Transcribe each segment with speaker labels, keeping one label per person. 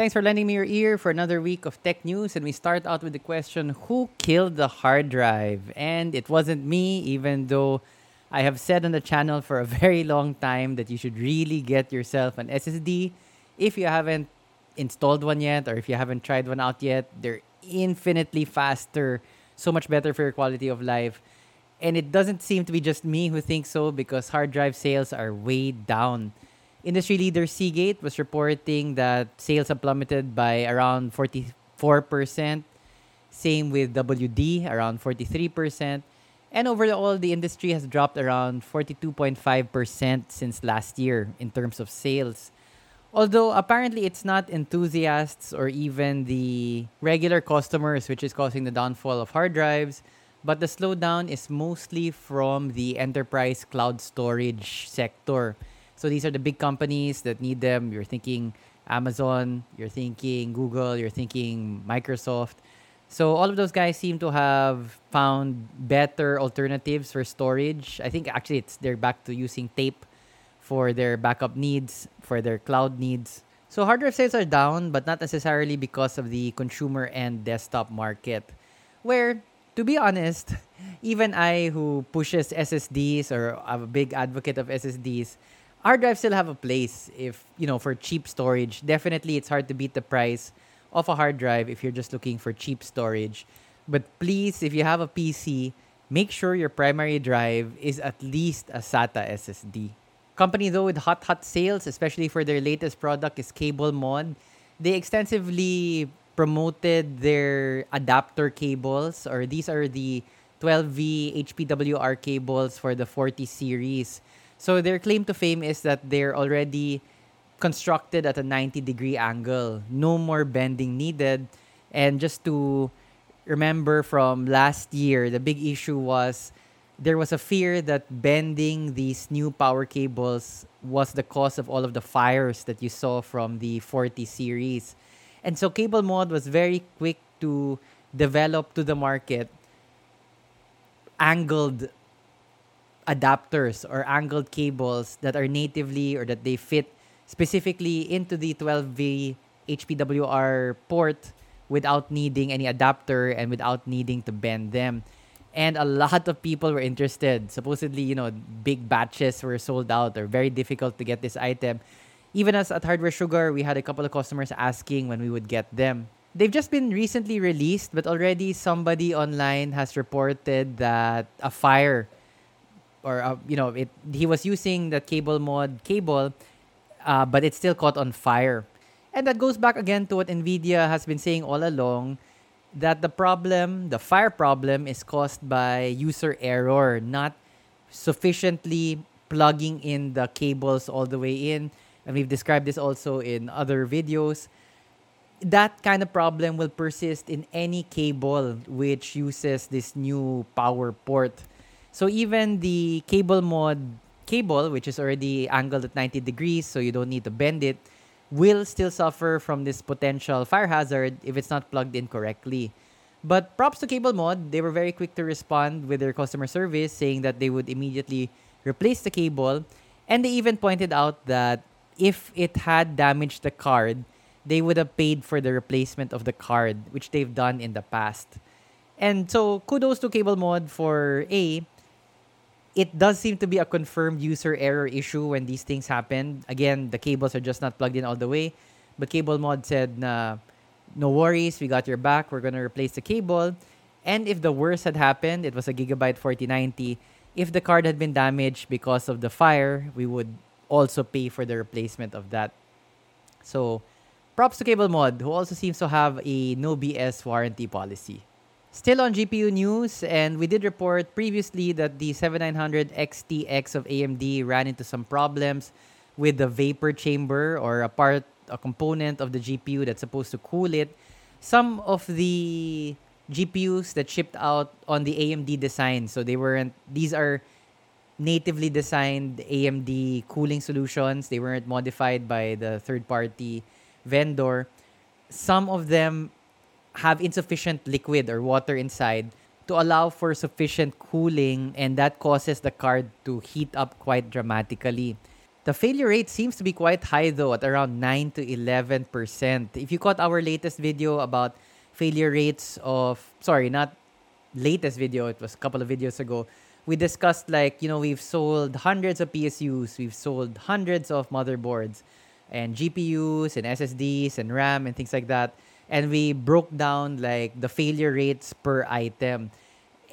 Speaker 1: Thanks for lending me your ear for another week of tech news. And we start out with the question Who killed the hard drive? And it wasn't me, even though I have said on the channel for a very long time that you should really get yourself an SSD if you haven't installed one yet or if you haven't tried one out yet. They're infinitely faster, so much better for your quality of life. And it doesn't seem to be just me who thinks so because hard drive sales are way down. Industry leader Seagate was reporting that sales have plummeted by around 44%. Same with WD, around 43%. And overall, the industry has dropped around 42.5% since last year in terms of sales. Although apparently it's not enthusiasts or even the regular customers which is causing the downfall of hard drives, but the slowdown is mostly from the enterprise cloud storage sector. So these are the big companies that need them. You're thinking Amazon, you're thinking Google, you're thinking Microsoft. So all of those guys seem to have found better alternatives for storage. I think actually it's they're back to using tape for their backup needs, for their cloud needs. So hard drive sales are down, but not necessarily because of the consumer and desktop market. Where, to be honest, even I who pushes SSDs or I'm a big advocate of SSDs, hard drives still have a place if you know for cheap storage. Definitely it's hard to beat the price of a hard drive if you're just looking for cheap storage. But please if you have a pc make sure your primary drive is at least a sata ssd company though with hot hot sales especially for their latest product is CableMod they extensively promoted their adapter cables or these are the 12v hpwr cables for the 40 series so their claim to fame is that they're already constructed at a 90 degree angle. No more bending needed. And just to remember from last year, the big issue was there was a fear that bending these new power cables was the cause of all of the fires that you saw from the 40 series. And so CableMod was very quick to develop to the market angled adapters or angled cables that are natively or that they fit specifically into the 12V HPWR port without needing any adapter and without needing to bend them. And a lot of people were interested. Supposedly, you know, big batches were sold out or very difficult to get this item. Even as at Hardware Sugar, we had a couple of customers asking when we would get them. They've just been recently released, but already somebody online has reported that a fire or uh, you know it he was using the cable mod cable uh, but it still caught on fire. And that goes back again to what nvidia has been saying all along that the problem the fire problem is caused by user error not sufficiently plugging in the cables all the way in. And we've described this also in other videos. That kind of problem will persist in any cable which uses this new power port so even the cable mod cable, which is already angled at 90 degrees, so you don't need to bend it, will still suffer from this potential fire hazard if it's not plugged in correctly. But props to Cable Mod, they were very quick to respond with their customer service, saying that they would immediately replace the cable. And they even pointed out that if it had damaged the card, they would have paid for the replacement of the card, which they've done in the past. And so kudos to Cable Mod for A, it does seem to be a confirmed user error issue when these things happen. Again, the cables are just not plugged in all the way. But CableMod said, nah, no worries, we got your back. We're going to replace the cable. And if the worst had happened, it was a Gigabyte 4090. If the card had been damaged because of the fire, we would also pay for the replacement of that. So, props to CableMod, who also seems to have a no BS warranty policy. Still on GPU news, and we did report previously that the 7900 XTX of AMD ran into some problems with the vapor chamber or a part, a component of the GPU that's supposed to cool it. Some of the GPUs that shipped out on the AMD design, so they weren't, these are natively designed AMD cooling solutions. They weren't modified by the third party vendor. Some of them have insufficient liquid or water inside to allow for sufficient cooling and that causes the card to heat up quite dramatically. The failure rate seems to be quite high though, at around 9 to 11%. If you caught our latest video about failure rates of, sorry, not latest video, it was a couple of videos ago, we discussed like, you know, we've sold hundreds of PSUs, we've sold hundreds of motherboards and GPUs and SSDs and RAM and things like that. And we broke down like the failure rates per item.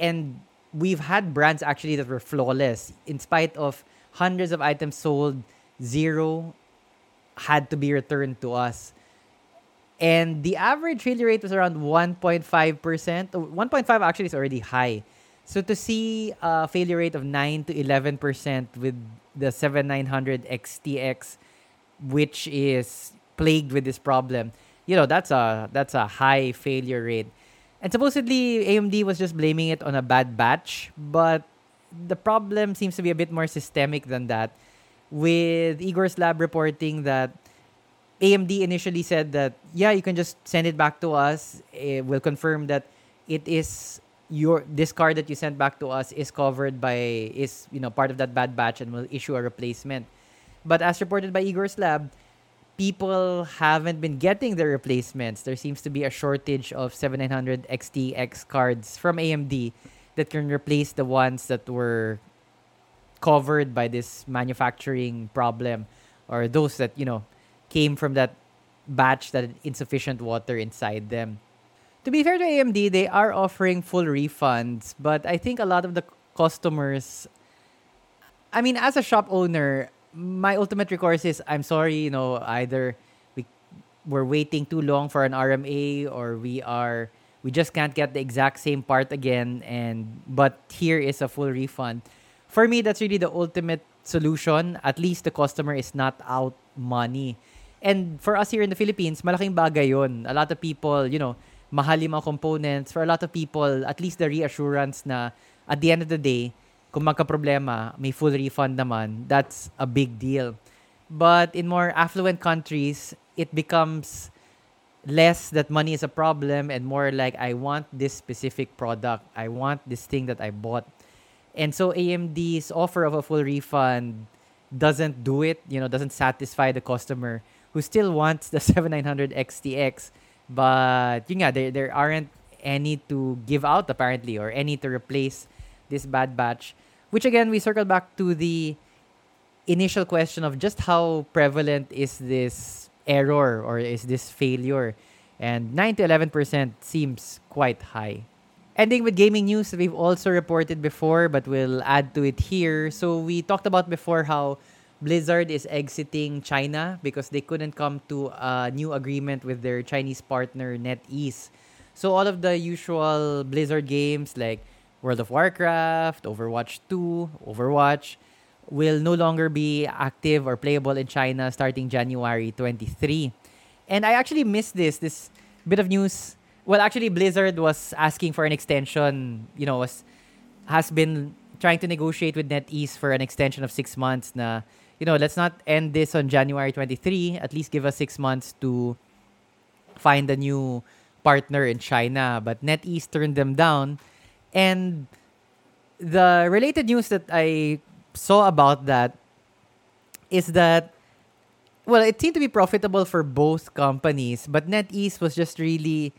Speaker 1: And we've had brands actually that were flawless. In spite of hundreds of items sold zero had to be returned to us. And the average failure rate was around 1.5% 1.5 actually is already high. So to see a failure rate of 9 to 11% with the 7900 xtx which is plagued with this problem you know that's a that's a high failure rate and supposedly AMD was just blaming it on a bad batch, but the problem seems to be a bit more systemic than that. With Igor's lab reporting that AMD initially said that yeah, you can just send it back to us. It will confirm that it is your this card that you sent back to us is covered by is you know part of that bad batch and will issue a replacement. But as reported by Igor's lab, people haven't been getting their replacements. There seems to be a shortage of 7900 XTX cards from AMD that can replace the ones that were covered by this manufacturing problem or those that, you know, came from that batch that insufficient water inside them. To be fair to AMD, they are offering full refunds, but I think a lot of the customers I mean, as a shop owner, my ultimate recourse is I'm sorry, you know, either we we're waiting too long for an RMA or we are we just can't get the exact same part again and but here is a full refund. For me that's really the ultimate solution. At least the customer is not out money. And for us here in the Philippines, malaking bagay yon. A lot of people, you know, mahal yung mga components. For a lot of people, at least the reassurance na at the end of the day, kung magka-problema, may full refund naman, that's a big deal. But in more affluent countries, it becomes less that money is a problem and more like I want this specific product. I want this thing that I bought. And so AMD's offer of a full refund doesn't do it, you know, doesn't satisfy the customer who still wants the 7900 XTX. But yun nga, there, there aren't any to give out apparently or any to replace this bad batch. Which again, we circle back to the initial question of just how prevalent is this error or is this failure? And 9 to 11% seems quite high. Ending with gaming news we've also reported before, but we'll add to it here. So we talked about before how Blizzard is exiting China because they couldn't come to a new agreement with their Chinese partner NetEase. So all of the usual Blizzard games like World of Warcraft, Overwatch 2, Overwatch will no longer be active or playable in China starting January 23. And I actually missed this this bit of news. Well, actually Blizzard was asking for an extension, you know, was has been trying to negotiate with NetEase for an extension of 6 months na you know, let's not end this on January 23, at least give us 6 months to find a new partner in China, but NetEase turned them down and the related news that I saw about that is that well, it seemed to be profitable for both companies, but NetEase was just really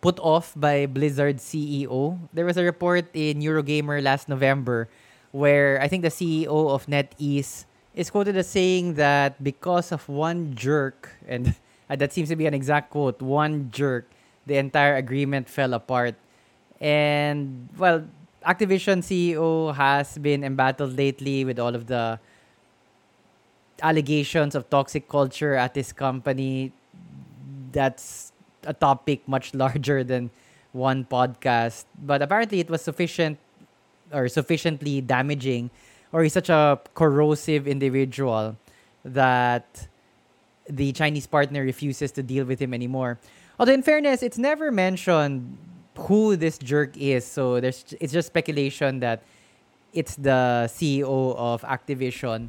Speaker 1: put off by Blizzard CEO. There was a report in Eurogamer last November where I think the CEO of NetEase is quoted as saying that because of one jerk, and that seems to be an exact quote, one jerk, the entire agreement fell apart. And well, Activision CEO has been embattled lately with all of the allegations of toxic culture at this company. That's a topic much larger than one podcast, but apparently it was sufficient or sufficiently damaging, or he's such a corrosive individual that the Chinese partner refuses to deal with him anymore. Although, in fairness, it's never mentioned who this jerk is. So there's it's just speculation that it's the CEO of Activision.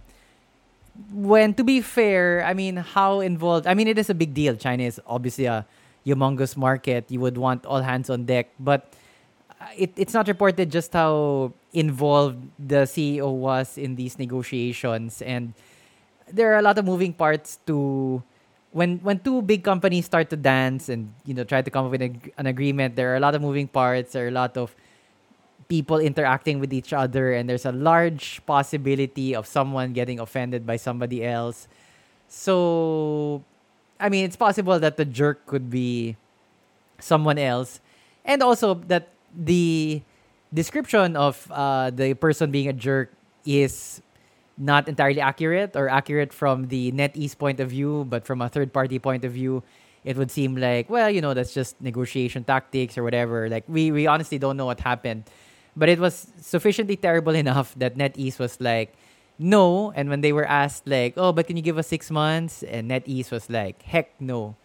Speaker 1: When to be fair, I mean, how involved? I mean, it is a big deal. China is obviously a humongous market. You would want all hands on deck, but uh, it, it's not reported just how involved the CEO was in these negotiations. And there are a lot of moving parts to when when two big companies start to dance and you know try to come up with a, an agreement. There are a lot of moving parts. There are a lot of people interacting with each other, and there's a large possibility of someone getting offended by somebody else. So, I mean, it's possible that the jerk could be someone else, and also that the description of uh, the person being a jerk is not entirely accurate or accurate from the NetEase point of view, but from a third party point of view, it would seem like, well, you know, that's just negotiation tactics or whatever. Like we we honestly don't know what happened. But it was sufficiently terrible enough that NetEase was like, no. And when they were asked, like, oh, but can you give us six months? And NetEase was like, heck no.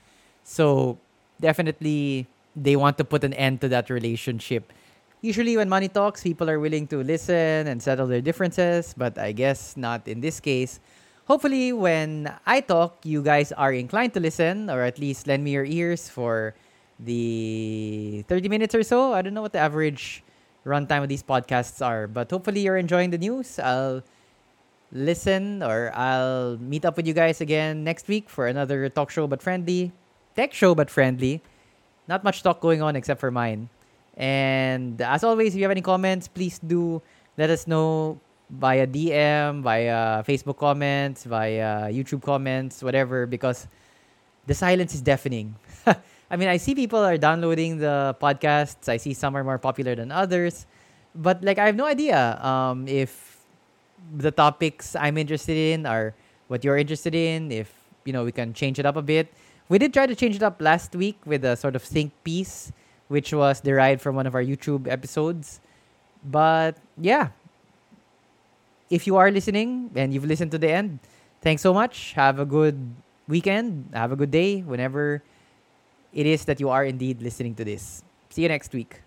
Speaker 1: So definitely they want to put an end to that relationship usually when money talks, people are willing to listen and settle their differences, but I guess not in this case. Hopefully, when I talk, you guys are inclined to listen or at least lend me your ears for the 30 minutes or so. I don't know what the average runtime of these podcasts are, but hopefully, you're enjoying the news. I'll listen or I'll meet up with you guys again next week for another talk show but friendly, tech show but friendly. Not much talk going on except for mine. And as always, if you have any comments, please do let us know via DM, via Facebook comments, via YouTube comments, whatever, because the silence is deafening. I mean, I see people are downloading the podcasts. I see some are more popular than others, but like I have no idea um, if the topics I'm interested in are what you're interested in. If you know, we can change it up a bit. We did try to change it up last week with a sort of think piece which was derived from one of our YouTube episodes. But yeah, if you are listening and you've listened to the end, thanks so much. Have a good weekend. Have a good day whenever it is that you are indeed listening to this. See you next week.